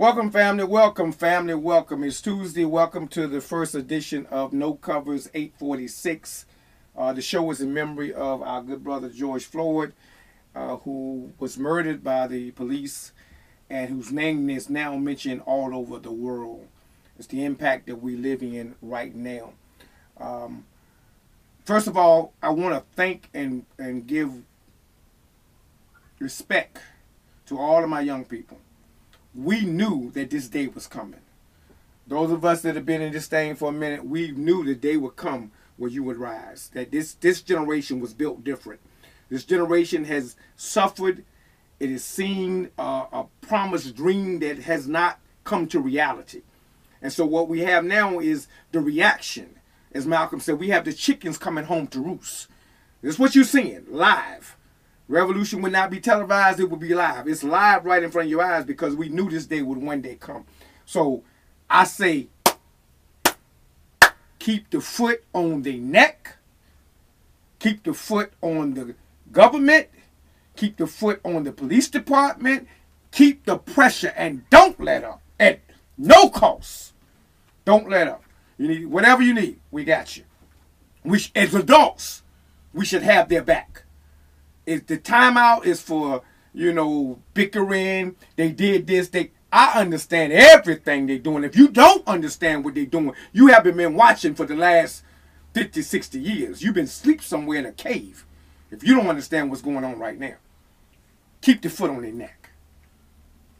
Welcome, family. Welcome, family. Welcome. It's Tuesday. Welcome to the first edition of No Covers 846. Uh, the show is in memory of our good brother George Floyd, uh, who was murdered by the police and whose name is now mentioned all over the world. It's the impact that we live in right now. Um, first of all, I want to thank and, and give respect to all of my young people we knew that this day was coming. Those of us that have been in this thing for a minute, we knew the day would come where you would rise. That this this generation was built different. This generation has suffered. It has seen a promised dream that has not come to reality. And so what we have now is the reaction. As Malcolm said, we have the chickens coming home to roost. This is what you're seeing live. Revolution would not be televised, it would be live. It's live right in front of your eyes because we knew this day would one day come. So I say, keep the foot on the neck, keep the foot on the government, keep the foot on the police department, keep the pressure and don't let up at no cost. Don't let up. You need whatever you need, we got you. We as adults, we should have their back. The timeout is for, you know, bickering, they did this, they I understand everything they're doing. If you don't understand what they're doing, you haven't been watching for the last 50, 60 years. You've been asleep somewhere in a cave. If you don't understand what's going on right now, keep the foot on their neck.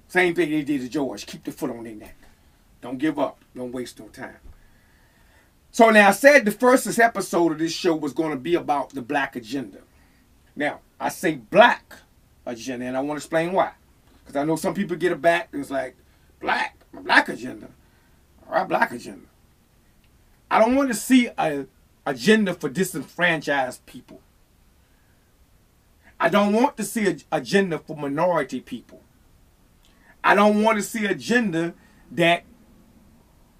Same thing they did to George. Keep the foot on their neck. Don't give up. Don't waste no time. So now I said the first episode of this show was going to be about the black agenda. Now, I say black agenda, and I want to explain why. Because I know some people get it back and it's like, black, my black agenda. All right, black agenda. I don't want to see a agenda for disenfranchised people. I don't want to see an agenda for minority people. I don't want to see agenda that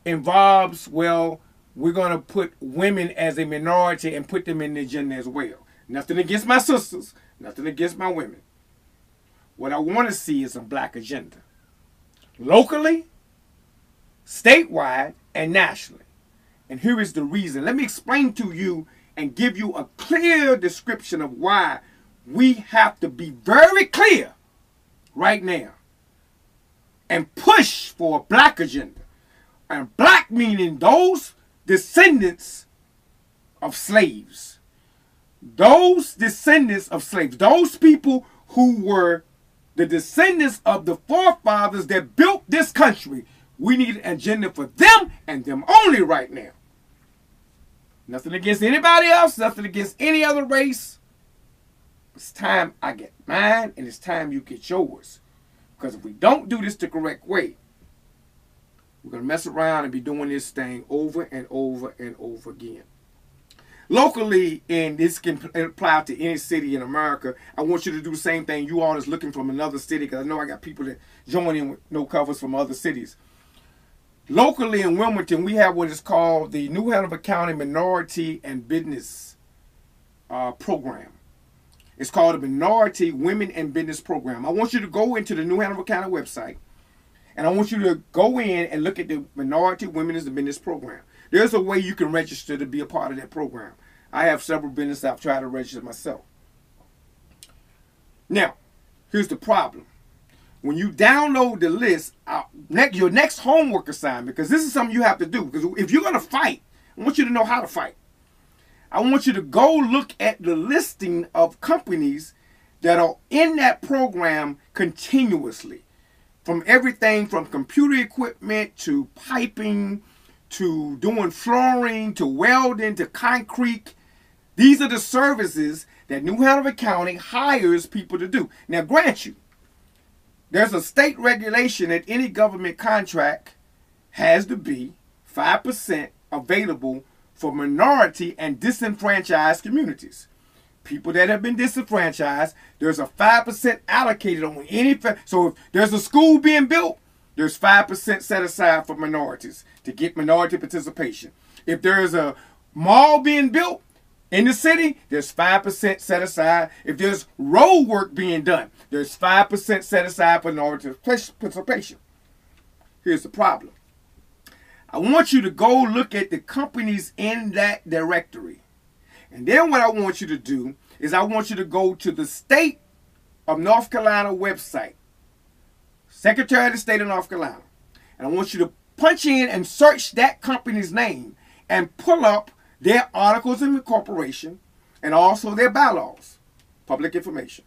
involves, well, we're going to put women as a minority and put them in the agenda as well. Nothing against my sisters, nothing against my women. What I want to see is a black agenda. Locally, statewide, and nationally. And here is the reason. Let me explain to you and give you a clear description of why we have to be very clear right now and push for a black agenda. And black meaning those descendants of slaves those descendants of slaves, those people who were the descendants of the forefathers that built this country, we need an agenda for them and them only right now. Nothing against anybody else, nothing against any other race. It's time I get mine and it's time you get yours. Because if we don't do this the correct way, we're going to mess around and be doing this thing over and over and over again locally, and this can apply to any city in America. I want you to do the same thing. You all is looking from another city because I know I got people that join in with no covers from other cities. Locally in Wilmington, we have what is called the New Hanover County Minority and Business uh, Program. It's called the Minority Women and Business Program. I want you to go into the New Hanover County website, and I want you to go in and look at the Minority Women and Business Program. There's a way you can register to be a part of that program. I have several businesses I've tried to register myself. Now, here's the problem. When you download the list, your next homework assignment, because this is something you have to do, because if you're going to fight, I want you to know how to fight. I want you to go look at the listing of companies that are in that program continuously. From everything from computer equipment to piping to doing flooring to welding to concrete. These are the services that New Hanover County hires people to do. Now, grant you, there's a state regulation that any government contract has to be 5% available for minority and disenfranchised communities. People that have been disenfranchised, there's a 5% allocated on any. So if there's a school being built, there's 5% set aside for minorities to get minority participation. If there is a mall being built in the city, there's 5% set aside. If there's road work being done, there's 5% set aside for minority participation. Here's the problem. I want you to go look at the companies in that directory. And then what I want you to do is I want you to go to the state of North Carolina website, Secretary of the State of North Carolina. And I want you to punch in and search that company's name and pull up their articles of incorporation and also their bylaws, public information.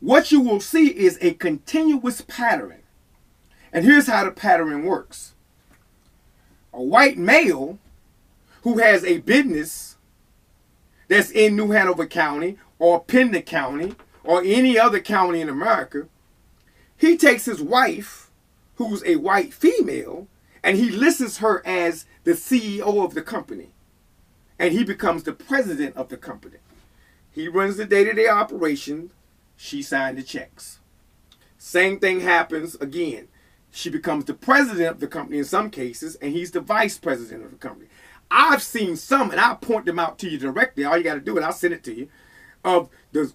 What you will see is a continuous pattern. And here's how the pattern works. A white male who has a business that's in New Hanover County or Pender County or any other county in America, he takes his wife, who's a white female, and he lists her as the CEO of the company. And he becomes the president of the company. He runs the day to day operations. She signed the checks. Same thing happens again. She becomes the president of the company in some cases, and he's the vice president of the company. I've seen some, and I'll point them out to you directly. All you got to do is I'll send it to you. Of the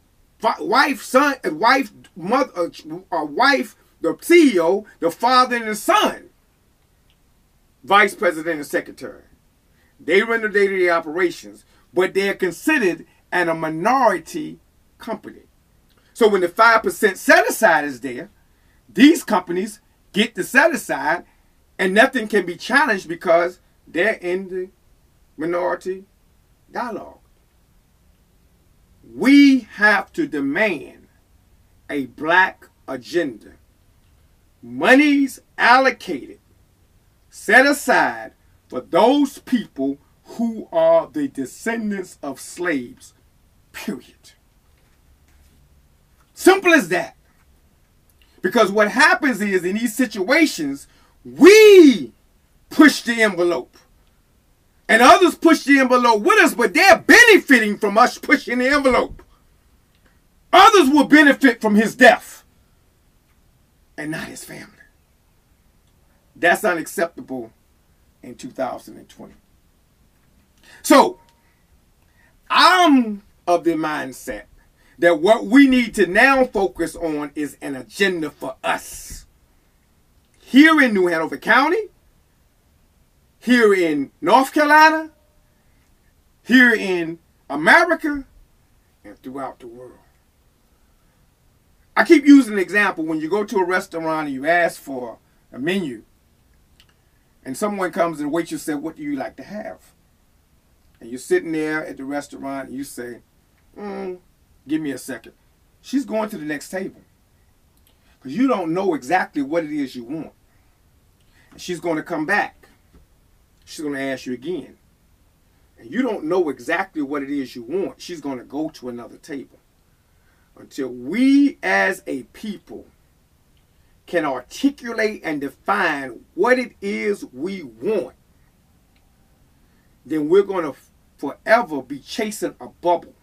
wife, son, wife, mother, uh, uh, wife, the CEO, the father, and the son, vice president and secretary. They run the day-to-day operations, but they're considered and a minority company. So when the 5% set aside is there, these companies get the set aside and nothing can be challenged because they're in the minority dialogue. We have to demand a black agenda. Monies allocated, set aside for those people who are the descendants of slaves, period. Simple as that. Because what happens is in these situations, we push the envelope. And others push the envelope with us, but they're benefiting from us pushing the envelope. Others will benefit from his death and not his family. That's unacceptable in 2020. So, I'm of the mindset that what we need to now focus on is an agenda for us. Here in New Hanover County, here in North Carolina, here in America, and throughout the world. I keep using an example when you go to a restaurant and you ask for a menu, and someone comes and waits waitress says, What do you like to have? And you're sitting there at the restaurant and you say, mm, Give me a second. She's going to the next table because you don't know exactly what it is you want. And she's going to come back she's going to ask you again. And you don't know exactly what it is you want. She's going to go to another table. Until we as a people can articulate and define what it is we want, then we're going to forever be chasing a bubble,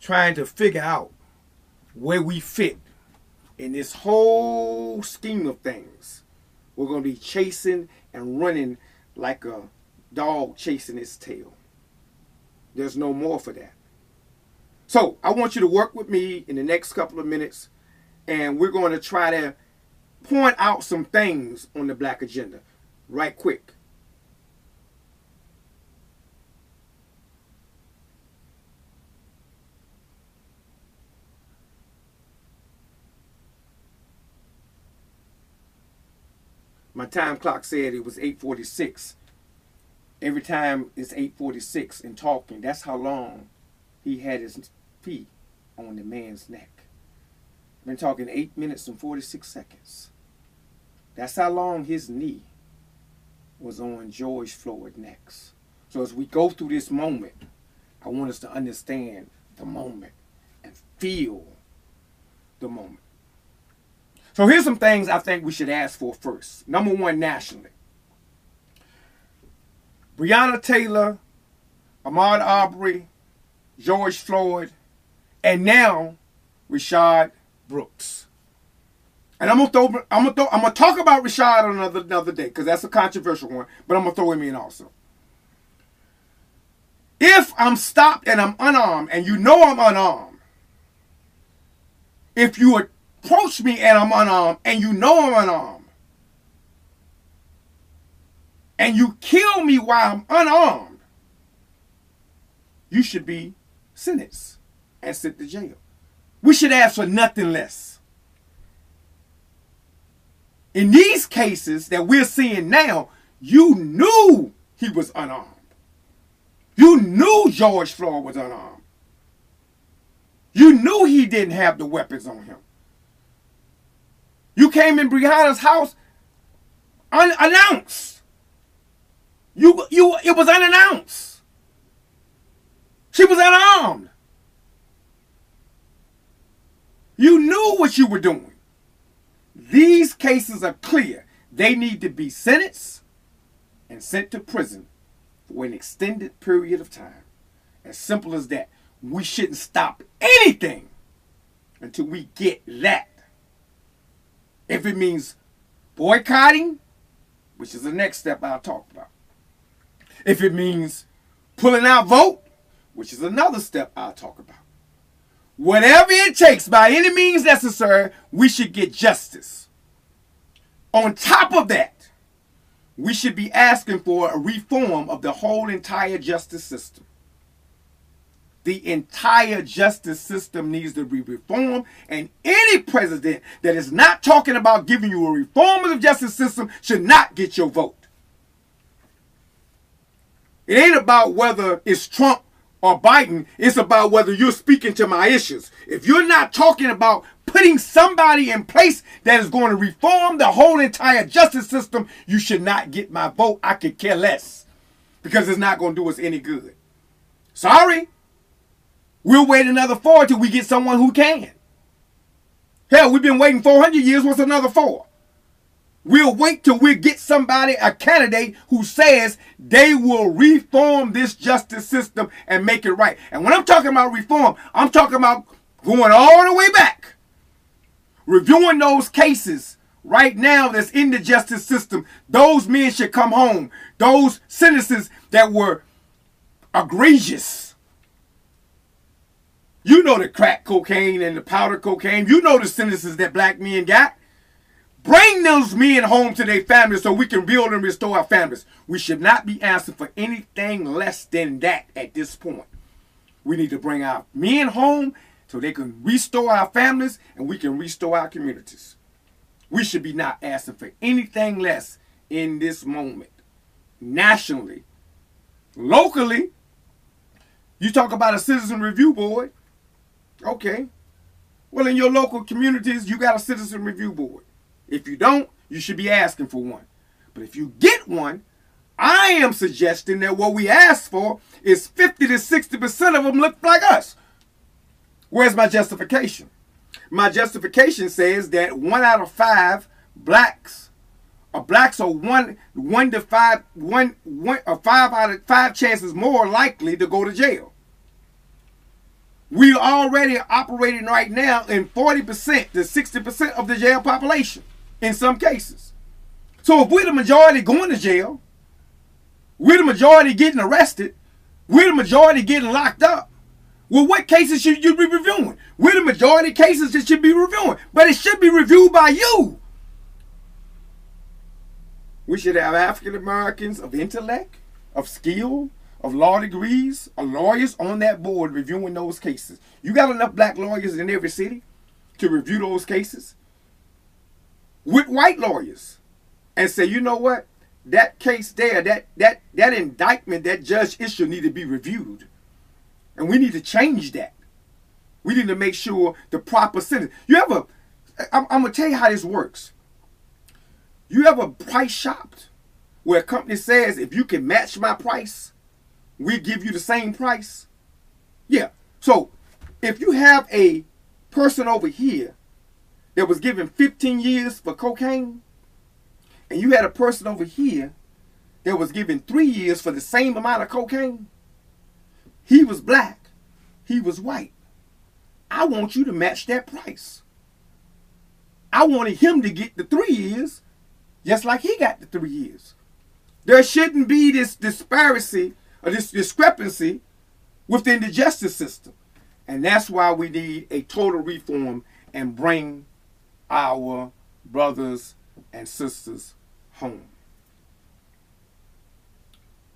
trying to figure out where we fit in this whole scheme of things. We're going to be chasing and running like a dog chasing its tail. There's no more for that. So I want you to work with me in the next couple of minutes, and we're going to try to point out some things on the black agenda right quick. My time clock said it was 846. Every time it's 846 and talking, that's how long he had his feet on the man's neck. I've been talking 8 minutes and 46 seconds. That's how long his knee was on George Floyd next. So as we go through this moment, I want us to understand the moment and feel the moment. So here's some things I think we should ask for first. Number one, nationally. Breonna Taylor, Ahmaud Arbery, George Floyd, and now Rayshard Brooks. And I'm gonna throw, I'm gonna throw, I'm gonna talk about Rayshard on another another day because that's a controversial one. But I'm gonna throw him in also. If I'm stopped and I'm unarmed, and you know I'm unarmed, if you are approach me and I'm unarmed, and you know I'm unarmed, and you kill me while I'm unarmed, you should be sentenced and sent to jail. We should ask for nothing less. In these cases that we're seeing now, you knew he was unarmed. You knew George Floyd was unarmed. You knew he didn't have the weapons on him. You came in Breonna's house unannounced. You, you, it was unannounced. She was unarmed. You knew what you were doing. These cases are clear. They need to be sentenced and sent to prison for an extended period of time. As simple as that. We shouldn't stop anything until we get that. If it means boycotting, which is the next step I'll talk about. If it means pulling out vote, which is another step I'll talk about. Whatever it takes, by any means necessary, we should get justice. On top of that, we should be asking for a reform of the whole entire justice system. The entire justice system needs to be reformed, and any president that is not talking about giving you a reform of the justice system should not get your vote. It ain't about whether it's Trump or Biden, it's about whether you're speaking to my issues. If you're not talking about putting somebody in place that is going to reform the whole entire justice system, you should not get my vote. I could care less because it's not going to do us any good. Sorry. We'll wait another four till we get someone who can. Hell, we've been waiting 400 years. What's another four? We'll wait till we get somebody, a candidate who says they will reform this justice system and make it right. And when I'm talking about reform, I'm talking about going all the way back, reviewing those cases right now that's in the justice system. Those men should come home. Those sentences that were egregious. You know the crack cocaine and the powder cocaine. You know the sentences that black men got. Bring those men home to their families so we can build and restore our families. We should not be asking for anything less than that at this point. We need to bring our men home so they can restore our families and we can restore our communities. We should be not asking for anything less in this moment. Nationally, locally, you talk about a citizen review board. Okay. Well, in your local communities, you got a citizen review board. If you don't, you should be asking for one. But if you get one, I am suggesting that what we ask for is 50 to 60% of them look like us. Where's my justification? My justification says that one out of five blacks, or blacks are one one to five one one or five out of five chances more likely to go to jail. We already operating right now in 40% to 60% of the jail population in some cases. So if we're the majority going to jail, we're the majority getting arrested, we're the majority getting locked up. Well, what cases should you be reviewing? We're the majority cases that should be reviewing, but it should be reviewed by you. We should have African Americans of intellect, of skill, of law degrees, of lawyers on that board reviewing those cases. You got enough black lawyers in every city to review those cases with white lawyers and say, you know what? That case there, that that that indictment that judge issued need to be reviewed. And we need to change that. We need to make sure the proper sentence. You ever, I'm, I'm gonna tell you how this works. You ever price shopped where a company says if you can match my price, we give you the same price? Yeah. So if you have a person over here that was given 15 years for cocaine, and you had a person over here that was given three years for the same amount of cocaine, he was black, he was white. I want you to match that price. I wanted him to get the three years just like he got the three years. There shouldn't be this disparity this discrepancy within the justice system. And that's why we need a total reform and bring our brothers and sisters home.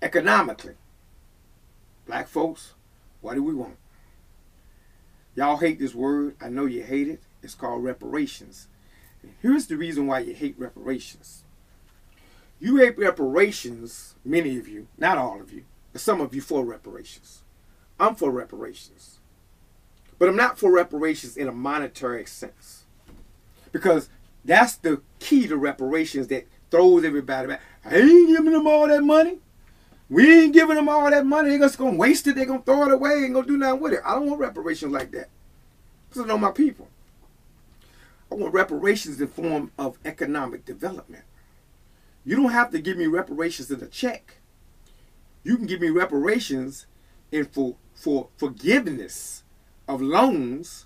economically. Black folks, what do we want? Y'all hate this word. I know you hate it. It's called reparations. Here's the reason why you hate reparations. You hate reparations, many of you, not all of you, some of you for reparations. I'm for reparations. But I'm not for reparations in a monetary sense. Because that's the key to reparations that throws everybody back. I ain't giving them all that money. We ain't giving them all that money. They're just going to waste it. They're going to throw it away. Ain't going to do nothing with it. I don't want reparations like that. I know my people. I want reparations in form of economic development. You don't have to give me reparations in a check. You can give me reparations and for, for forgiveness of loans,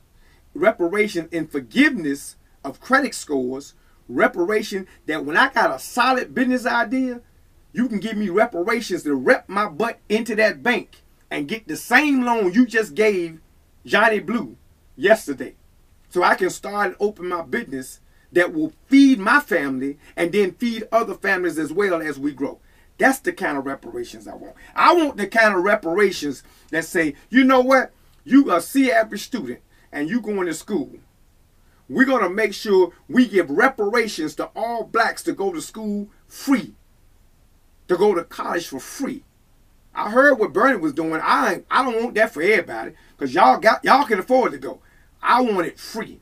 reparation and forgiveness of credit scores, reparation that when I got a solid business idea, you can give me reparations to rep my butt into that bank and get the same loan you just gave Johnny Blue yesterday. So I can start and open my business that will feed my family and then feed other families as well as we grow. That's the kind of reparations I want. I want the kind of reparations that say, you know what? You a C average student and you going to school. We're going to make sure we give reparations to all blacks to go to school free, to go to college for free. I heard what Bernie was doing. I I don't want that for everybody because y'all got y'all can afford to go. I want it free.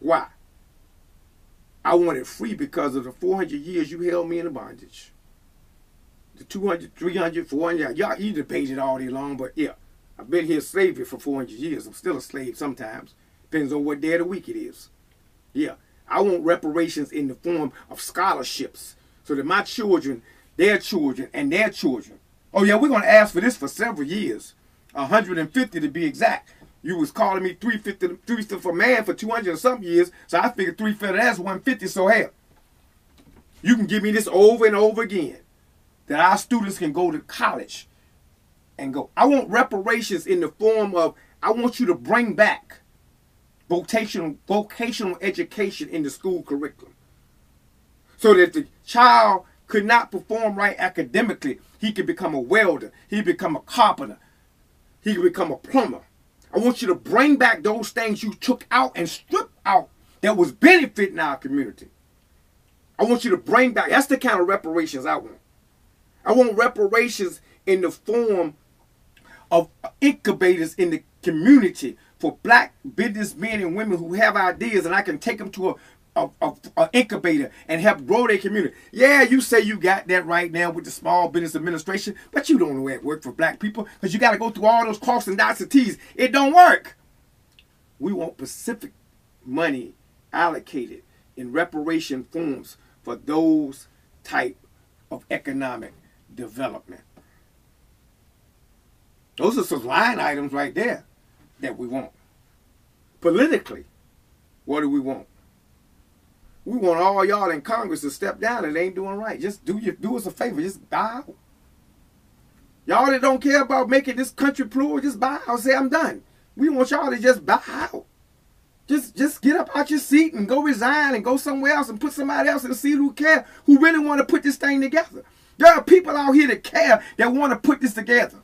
Why? I want it free because of the 400 years you held me in bondage. The 200, 300, 400, y'all, you it all day long, but yeah, I've been here a slavery for 400 years. I'm still a slave sometimes. Depends on what day of the week it is. Yeah, I want reparations in the form of scholarships so that my children, their children, and their children. Oh yeah, we're going to ask for this for several years. 150 to be exact. You was calling me 350, 350 for man for 200 and some years, so I figured 350 that's 150. So hell, you can give me this over and over again, that our students can go to college and go. I want reparations in the form of I want you to bring back vocational vocational education in the school curriculum, so that the child could not perform right academically, he could become a welder, he become a carpenter, he could become a plumber I want you to bring back those things you took out and stripped out that was benefiting our community. I want you to bring back, that's the kind of reparations I want. I want reparations in the form of incubators in the community for black businessmen and women who have ideas and I can take them to a, a, a, a, incubator and help grow their community. Yeah, you say you got that right now with the Small Business Administration, but you don't know it work for black people because you got to go through all those cross and dots and T's. It don't work. We want Pacific money allocated in reparation forms for those type of economic development. Those are some line items right there that we want. Politically, what do we want? We want all y'all in Congress to step down they ain't doing right. Just do you do us a favor. Just bow. Y'all that don't care about making this country plural, just bow out. Say I'm done. We want y'all to just bow. Just just get up out your seat and go resign and go somewhere else and put somebody else in the seat who care, who really want to put this thing together. There are people out here that care that want to put this together.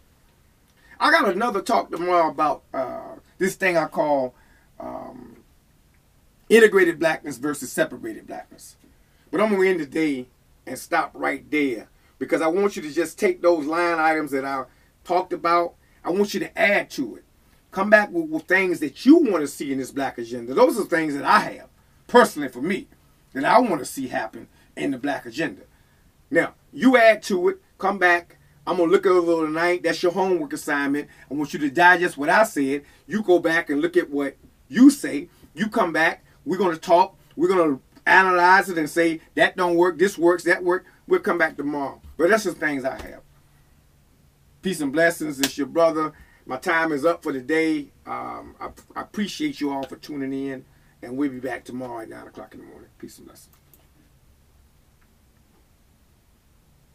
I got another talk tomorrow about uh, this thing I call um, integrated blackness versus separated blackness. But I'm going to end the day and stop right there because I want you to just take those line items that I talked about. I want you to add to it. Come back with, with things that you want to see in this black agenda. Those are things that I have, personally for me, that I want to see happen in the black agenda. Now, you add to it, come back. I'm going to look over tonight. That's your homework assignment. I want you to digest what I said. You go back and look at what you say. You come back. We're going to talk. We're going to analyze it and say that don't work, this works, that work. We'll come back tomorrow. But that's the things I have. Peace and blessings. It's your brother. My time is up for the day. Um, I, I appreciate you all for tuning in, and we'll be back tomorrow at 9 o'clock in the morning. Peace and blessings.